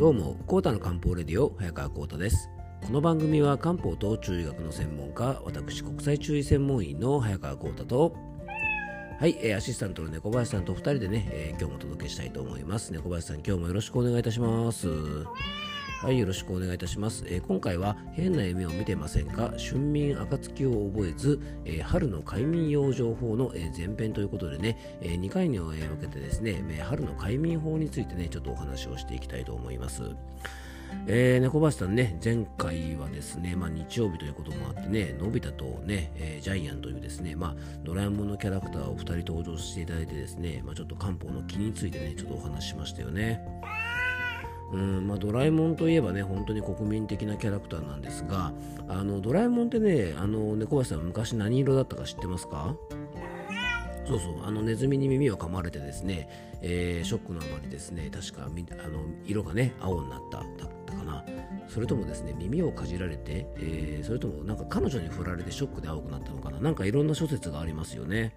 どうも、コータの漢方レディオ、早川コータです。この番組は漢方と中医学の専門家、私、国際中医専門医の早川コータと、はい、えーアシスタントの猫林さんと2人でね、えー今日もお届けしたいと思います。猫林さん、今日もよろしくお願いいたします。はい、よろしくお願いいたします。えー今回は変な夢を見てませんか？春眠暁を覚えず、えー春の快眠養生法の、え前編ということでね、え2回に分けてですね、え春の快眠法についてね、ちょっとお話をしていきたいと思います。えー、猫林さんね、前回はですね、まあ、日曜日ということもあってね、のび太とね、えージャイアンというですね、まあ、ドラえもんのキャラクターを2人登場していただいてですね、まあ、ちょっと漢方の気についてね、ちょっとお話しましたよね。うんまあ、ドラえもんといえばね、本当に国民的なキャラクターなんですが、あのドラえもんってね、あの猫林さん、昔何色だったか知ってますか？そうそう、あのネズミに耳を噛まれてですね、えーショックのあまりですね、確かあの色がね、青になっただったかな。それともですね、耳をかじられて、えーそれともなんか彼女に振られてショックで青くなったのかな。なんかいろんな諸説がありますよね。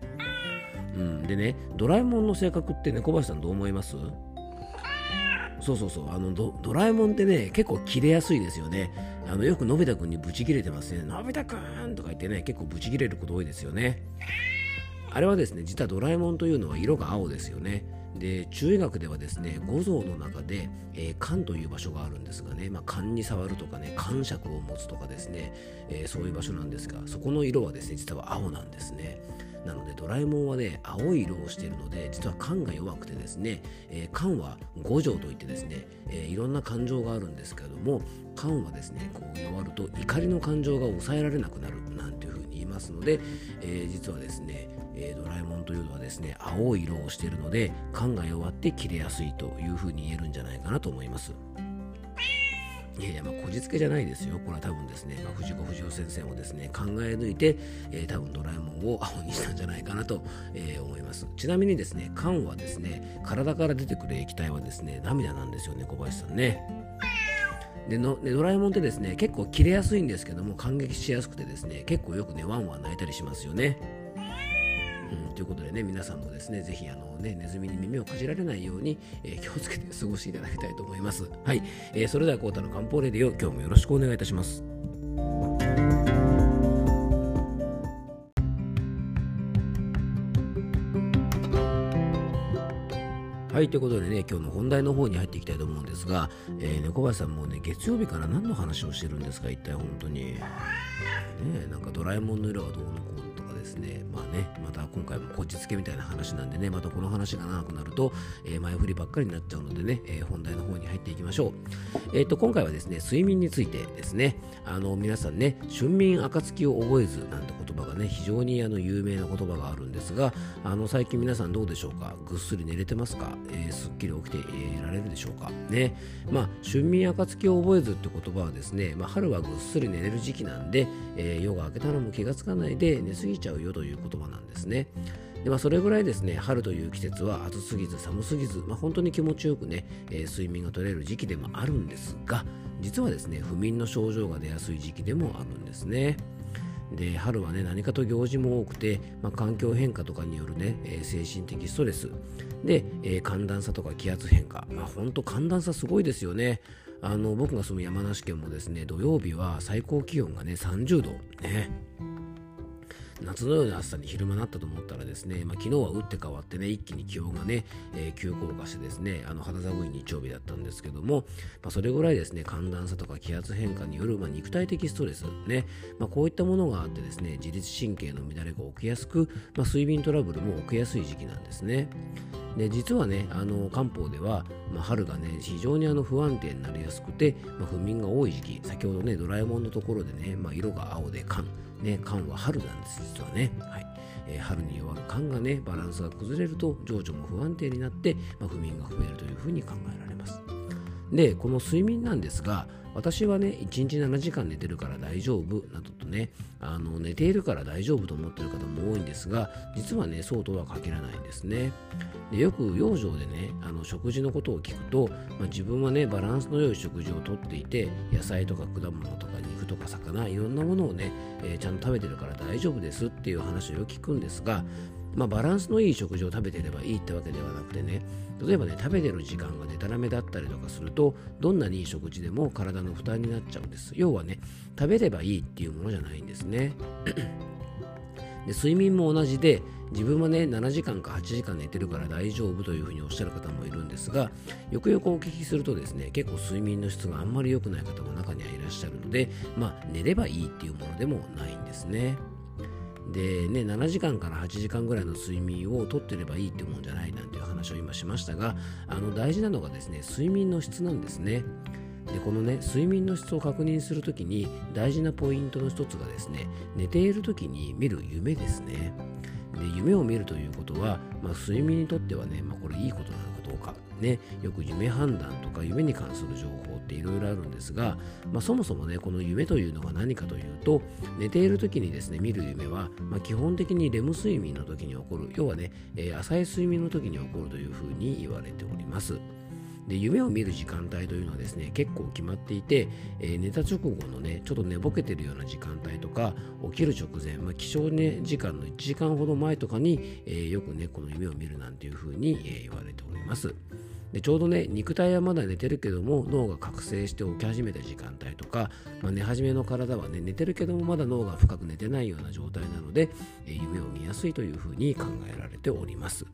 うん、でね、ドラえもんの性格って猫林さんどう思います？そうそうそう。あのドラえもんってね結構切れやすいですよね。あのよくのび太くんにブチ切れてますね。のび太くんとか言ってね結構ブチ切れること多いですよね。あれはですね実はドラえもんというのは色が青ですよね。で中医学ではですね五臓の中で、えーという場所があるんですがね、まあ、に触るとかね肝尺を持つとかですね、えーそういう場所なんですがそこの色はですね実は青なんですね。なのでドラえもんはね青い色をしているので実は肝が弱くてですね、えー肝は五条といってですね、えーいろんな感情があるんですけれども肝はですねこう弱ると怒りの感情が抑えられなくなるなんていうふうに言いますので、えー実はですね、えードラえもんというのはですね青い色をしているので肝が弱って切れやすいというふうに言えるんじゃないかなと思います。いやいや、まあ、こじつけじゃないですよ。これは多分ですね、まあ、藤子不二雄先生もですね、考え抜いて、えー多分ドラえもんを青にしたんじゃないかなと、えー思います。ちなみにですね、肝はですね、体から出てくる液体はですね、涙なんですよね、小林さんね。でのでドラえもんってですね、結構切れやすいんですけども、感激しやすくてですね、結構よくね、ワンワン泣いたりしますよね。うん、ということでね、皆さんもですね、ぜひあの、ね、ネズミに耳をかじられないように、えー気をつけて過ごしていただきたいと思います。はい、えーそれではコータの漢方レディオ、今日もよろしくお願いいたします。はい、ということでね、今日の本題の方に入っていきたいと思うんですが、えー猫林さんもね、月曜日から何の話をしてるんですか、一体本当に。ね、なんかドラえもんの色がどうのこうのですね、まあね、また今回もこじつけみたいな話なんでね、またこの話が長くなると、えー前振りばっかりになっちゃうのでね、えー本題の方に入っていきましょう。えっ、と、今回はですね、睡眠についてですね、あの、皆さんね、春眠暁を覚えずなんて言ね、非常にあの有名な言葉があるんですが、あの、最近皆さんどうでしょうか？ぐっすり寝れてますか、えーすっきり起きて、えーられるでしょうか？ね。まあ、春眠暁を覚えずって言葉はですね、まあ、春はぐっすり寝れる時期なんで、えー夜が明けたのも気がつかないで寝すぎちゃうよという言葉なんですね。でまあ、それぐらいですね、春という季節は暑すぎず寒すぎず、まあ、本当に気持ちよくね、えー睡眠が取れる時期でもあるんですが、実はですね、不眠の症状が出やすい時期でもあるんですね。で春はね何かと行事も多くて、まあ、環境変化とかによるね、えー精神的ストレス。で、えー寒暖差とか気圧変化。まあ本当寒暖差すごいですよね。あの僕が住む山梨県もですね土曜日は最高気温がね30度。ね。夏のような暑さに昼間なったと思ったらですね、まあ、昨日は打って変わってね一気に気温がね、えー急降下してですねあの肌寒い日曜日だったんですけども、まあ、それぐらいですね寒暖差とか気圧変化による、まあ、肉体的ストレスね、まあ、こういったものがあってですね自律神経の乱れが起きやすく、まあ、睡眠トラブルも起きやすい時期なんですね。で実はねあの漢方では、まあ、春がね非常にあの不安定になりやすくて、まあ、不眠が多い時期先ほどねドラえもんのところでね、まあ、色が青で寒ね寒は春なんです実はね。はい、えー春に弱る寒がねバランスが崩れると情緒も不安定になって、まあ、不眠が増えるというふうに考えられます。でこの睡眠なんですが私はね1日7時間寝てるから大丈夫などとねあの寝ているから大丈夫と思っている方も多いんですが実はねそうとは限らないんですね。でよく養生でねあの食事のことを聞くと、まあ、自分はねバランスの良い食事をとっていて野菜とか果物とか肉とか魚いろんなものをね、えーちゃんと食べてるから大丈夫ですっていう話をよく聞くんですがまあ、バランスのいい食事を食べてればいいってわけではなくてね。例えばね食べてる時間がでたらめだったりとかするとどんなにいい食事でも体の負担になっちゃうんです。要はね食べればいいっていうものじゃないんですね。で睡眠も同じで自分はね7時間か8時間寝てるから大丈夫というふうにおっしゃる方もいるんですがよくよくお聞きするとですね結構睡眠の質があんまり良くない方も中にはいらっしゃるのでまあ寝ればいいっていうものでもないんですね。でね、7時間から8時間ぐらいの睡眠をとってればいいってもんじゃないなんていう話を今しましたがあの大事なのがですね睡眠の質なんですね。でこのね睡眠の質を確認するときに大事なポイントの一つがですね寝ているときに見る夢ですねで夢を見るということは、まあ、睡眠にとってはね、まあ、これいいことなのかどうかねよく夢判断とか夢に関する情報っていろいろあるんですが、まあ、そもそもねこの夢というのが何かというと寝ている時にですね見る夢は、まあ、基本的にレム睡眠の時に起こる要はね、えー、浅い睡眠の時に起こるというふうに言われております。で夢を見る時間帯というのはですね結構決まっていて、えー、寝た直後のねちょっと寝ぼけてるような時間帯とか起きる直前、まあ、起床、ね、時間の1時間ほど前とかに、えー、よくねこの夢を見るなんていうふうに、えー、言われております。でちょうどね肉体はまだ寝てるけども脳が覚醒して起き始めた時間帯とか、まあ、寝始めの体はね寝てるけどもまだ脳が深く寝てないような状態なので、え、夢を見やすいというふうに考えられております。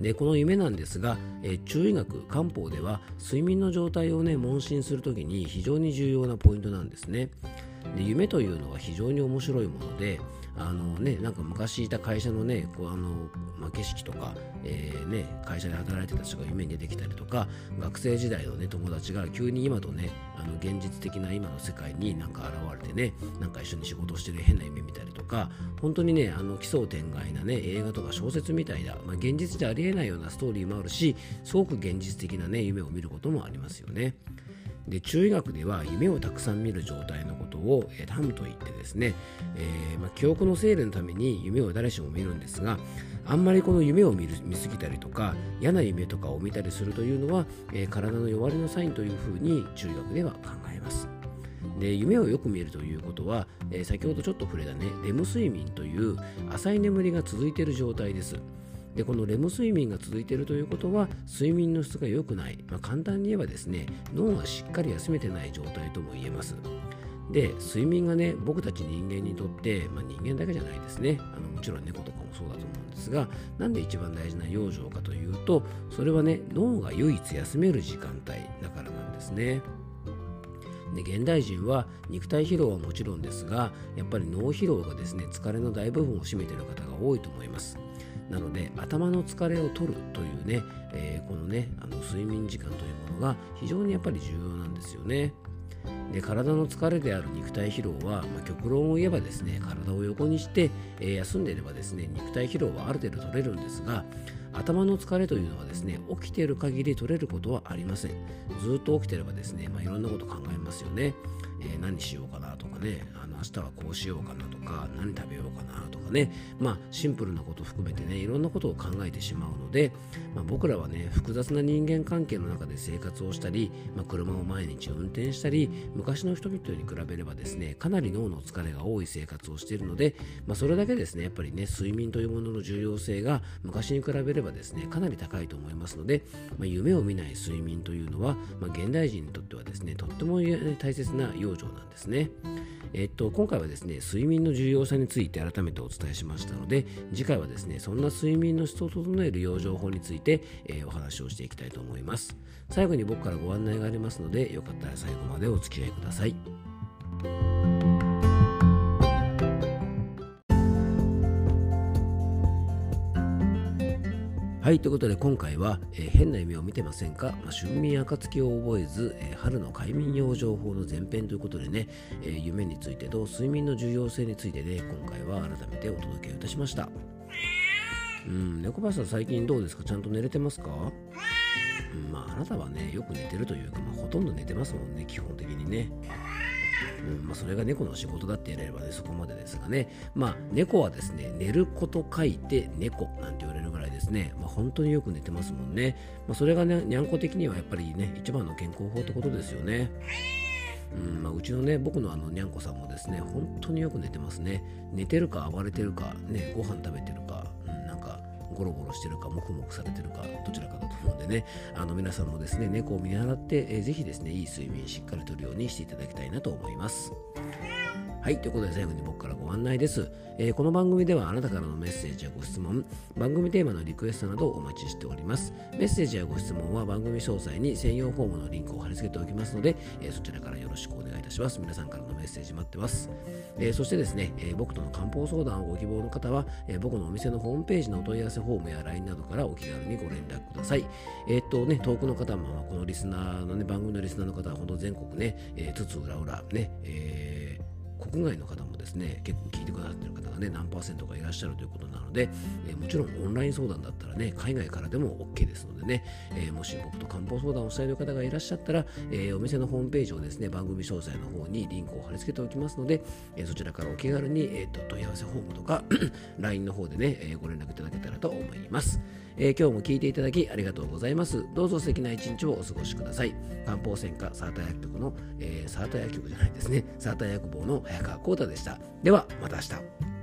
でこの夢なんですが、えー、中医学漢方では睡眠の状態をね問診する時に非常に重要なポイントなんですね。で夢というのは非常に面白いものであのね、なんか昔いた会社のね、こうあのまあ、景色とか、えー、ね、会社で働いてた人が夢に出てきたりとか、学生時代のね、友達が急に今とね、あの現実的な今の世界になんか現れてね、なんか一緒に仕事してる変な夢見たりとか、本当にね、あの奇想天外なね、映画とか小説みたいな、まあ、現実じゃありえないようなストーリーもあるし、すごく現実的なね、夢を見ることもありますよね。で中医学では夢をたくさん見る状態のことを、えタムと言ってですね、えー、まあ、記憶の整理のために夢を誰しも見るんですがあんまりこの夢を見る見すぎたりとか嫌な夢とかを見たりするというのは、えー、体の弱りのサインというふうに中医学では考えます。で夢をよく見るということは、え、先ほどちょっと触れたねレム睡眠という浅い眠りが続いている状態です。でこのレム睡眠が続いているということは睡眠の質が良くない、まあ、簡単に言えばですね脳がしっかり休めてない状態とも言えます。で睡眠がね僕たち人間にとって、まあ、人間だけじゃないですね。あのもちろん猫とかもそうだと思うんですがなんで一番大事な養生かというとそれはね脳が唯一休める時間帯だからなんですね。で現代人は肉体疲労はもちろんですがやっぱり脳疲労がですね疲れの大部分を占めている方が多いと思います。なので頭の疲れを取るというね、えー、このねあの睡眠時間というものが非常にやっぱり重要なんですよね。で体の疲れである肉体疲労は、まあ、極論を言えばですね体を横にして、えー、休んでいればですね肉体疲労はある程度取れるんですが頭の疲れというのはですね起きている限り取れることはありませんずっと起きてればですね、まあ、いろんなこと考えますよね、えー、何しようかなとかねあの日はこうしようかなとか何食べようかなとかねまあシンプルなこと含めてねいろんなことを考えてしまうので、まあ、僕らはね複雑な人間関係の中で生活をしたり、まあ、車を毎日運転したり昔の人々に比べればですねかなり脳の疲れが多い生活をしているので、まあ、それだけですねやっぱりね睡眠というものの重要性が昔に比べればですねかなり高いと思いますので、まあ、夢を見ない睡眠というのは、まあ、現代人にとってはですねとっても大切な養生なんですね。えっと、今回はですね睡眠の重要さについて改めてお伝えしましたので次回はですねそんな睡眠の質を整える養生法について、えー、お話をしていきたいと思います。最後に僕からご案内がありますのでよかったら最後までお付き合いください。はい、ということで今回は、えー、変な夢を見てませんか、まあ、春眠暁を覚えず、えー、春の快眠養生法の前編ということでね、えー、夢についてと睡眠の重要性についてね、今回は改めてお届けいたしました。うん、猫林さん最近どうですか？ちゃんと寝れてますか？うん、まああなたはね、よく寝てるというか、まあ、ほとんど寝てますもんね、基本的にね。うんまあ、それが猫の仕事だって言えればね、そこまでですがね。まあ、猫はですね、寝ること書いて猫なんて言われるぐらいですね、まあ、本当によく寝てますもんね。まあ、それがね、にゃんこ的にはやっぱりね、一番の健康法ってことですよね。うんまあ、うちのね僕のあのにゃんこさんもですね本当によく寝てますね寝てるか暴れてるかねご飯食べてる、ゴロゴロしてるかもくもくされてるかどちらかだと思うんでね。あの皆さんもですね猫を見習って、えー、ぜひですねいい睡眠しっかりとるようにしていただきたいなと思います。はい、ということで最後に僕からご案内です、えー、この番組ではあなたからのメッセージやご質問、番組テーマのリクエストなどをお待ちしております。メッセージやご質問は番組詳細に専用フォームのリンクを貼り付けておきますので、えー、そちらからよろしくお願いいたします。皆さんからのメッセージ待ってます。えー、そしてですね、え僕との漢方相談をご希望の方は、え僕のお店のホームページのお問い合わせフォームや LINE などからお気軽にご連絡ください。えっとね、遠くの方も、このリスナーのね、番組のリスナーの方は本当全国ね、えー、つつ裏裏ね、えー国外の方もですね結構聞いてくださってる方がね何パーセントかいらっしゃるということなので、えー、もちろんオンライン相談だったらね海外からでも OK ですのでね、えー、もし僕と漢方相談をしたいという方がいらっしゃったら、えー、お店のホームページをですね番組詳細の方にリンクを貼り付けておきますので、えそちらからお気軽に、えーと、問い合わせフォームとか LINE の方でね、えご連絡いただけたらと思います。えー、今日も聞いていただきありがとうございます。どうぞ素敵な一日をお過ごしください。漢方専科サータ薬局の、えー、サータ薬局じゃないですね、サータ薬房の早川幸太でした。では、また明日。